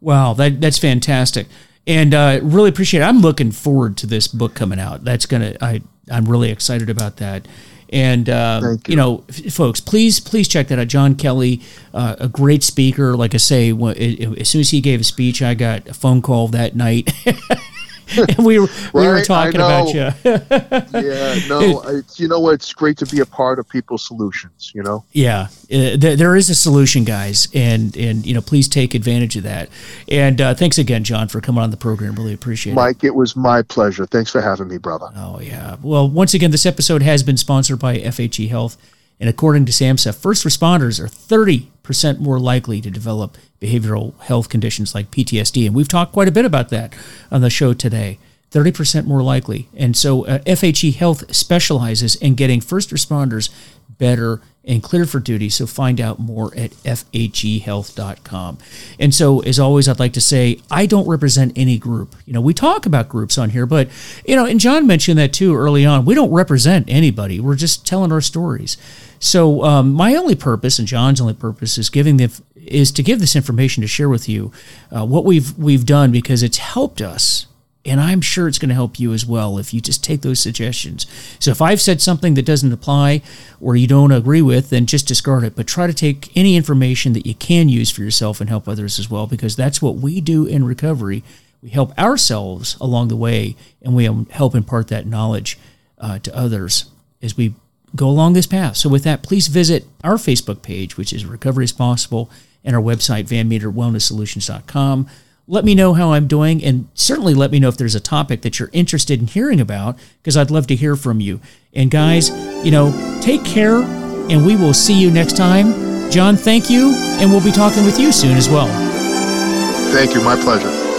Wow, that that's fantastic, and uh, really appreciate it. I'm looking forward to this book coming out. That's gonna I I'm really excited about that. And uh, you. you. know, f- folks, please please check that out. John Kelly, uh, a great speaker. Like I say, when, it, it- as soon as he gave a speech, I got a phone call that night. and we were we were Right, I talking about you. Yeah, no, it's, you know what? It's great to be a part of people's solutions, you know? Yeah, uh, there, there is a solution, guys, and and you know, please take advantage of that. And uh, thanks again, John, for coming on the program. Really appreciate it. Mike, it was my pleasure. Thanks for having me, brother. Oh, yeah. Well, once again, this episode has been sponsored by FHE Health. And according to SAMHSA, first responders are 30% more likely to develop behavioral health conditions like PTSD. And we've talked quite a bit about that on the show today. 30% more likely. And so uh, FHE Health specializes in getting first responders better and cleared for duty. So find out more at fhehealth.com. And so, as always, I'd like to say I don't represent any group. You know, we talk about groups on here, but, you know, and John mentioned that too early on. We don't represent anybody, we're just telling our stories. So, um, my only purpose and John's only purpose is giving the is to give this information to share with you uh, what we've we've done because it's helped us and I'm sure it's going to help you as well if you just take those suggestions. So if I've said something that doesn't apply or you don't agree with, then just discard it. But try to take any information that you can use for yourself and help others as well, because that's what we do in recovery. We help ourselves along the way, and we help impart that knowledge uh, to others as we go along this path. So with that, please visit our Facebook page, which is Recovery is Possible, and our website, vanmeterwellnesssolutions.com let me know how I'm doing, and certainly let me know if there's a topic that you're interested in hearing about, because I'd love to hear from you. And guys, you know, take care, and we will see you next time. John, thank you, and we'll be talking with you soon as well. Thank you. My pleasure.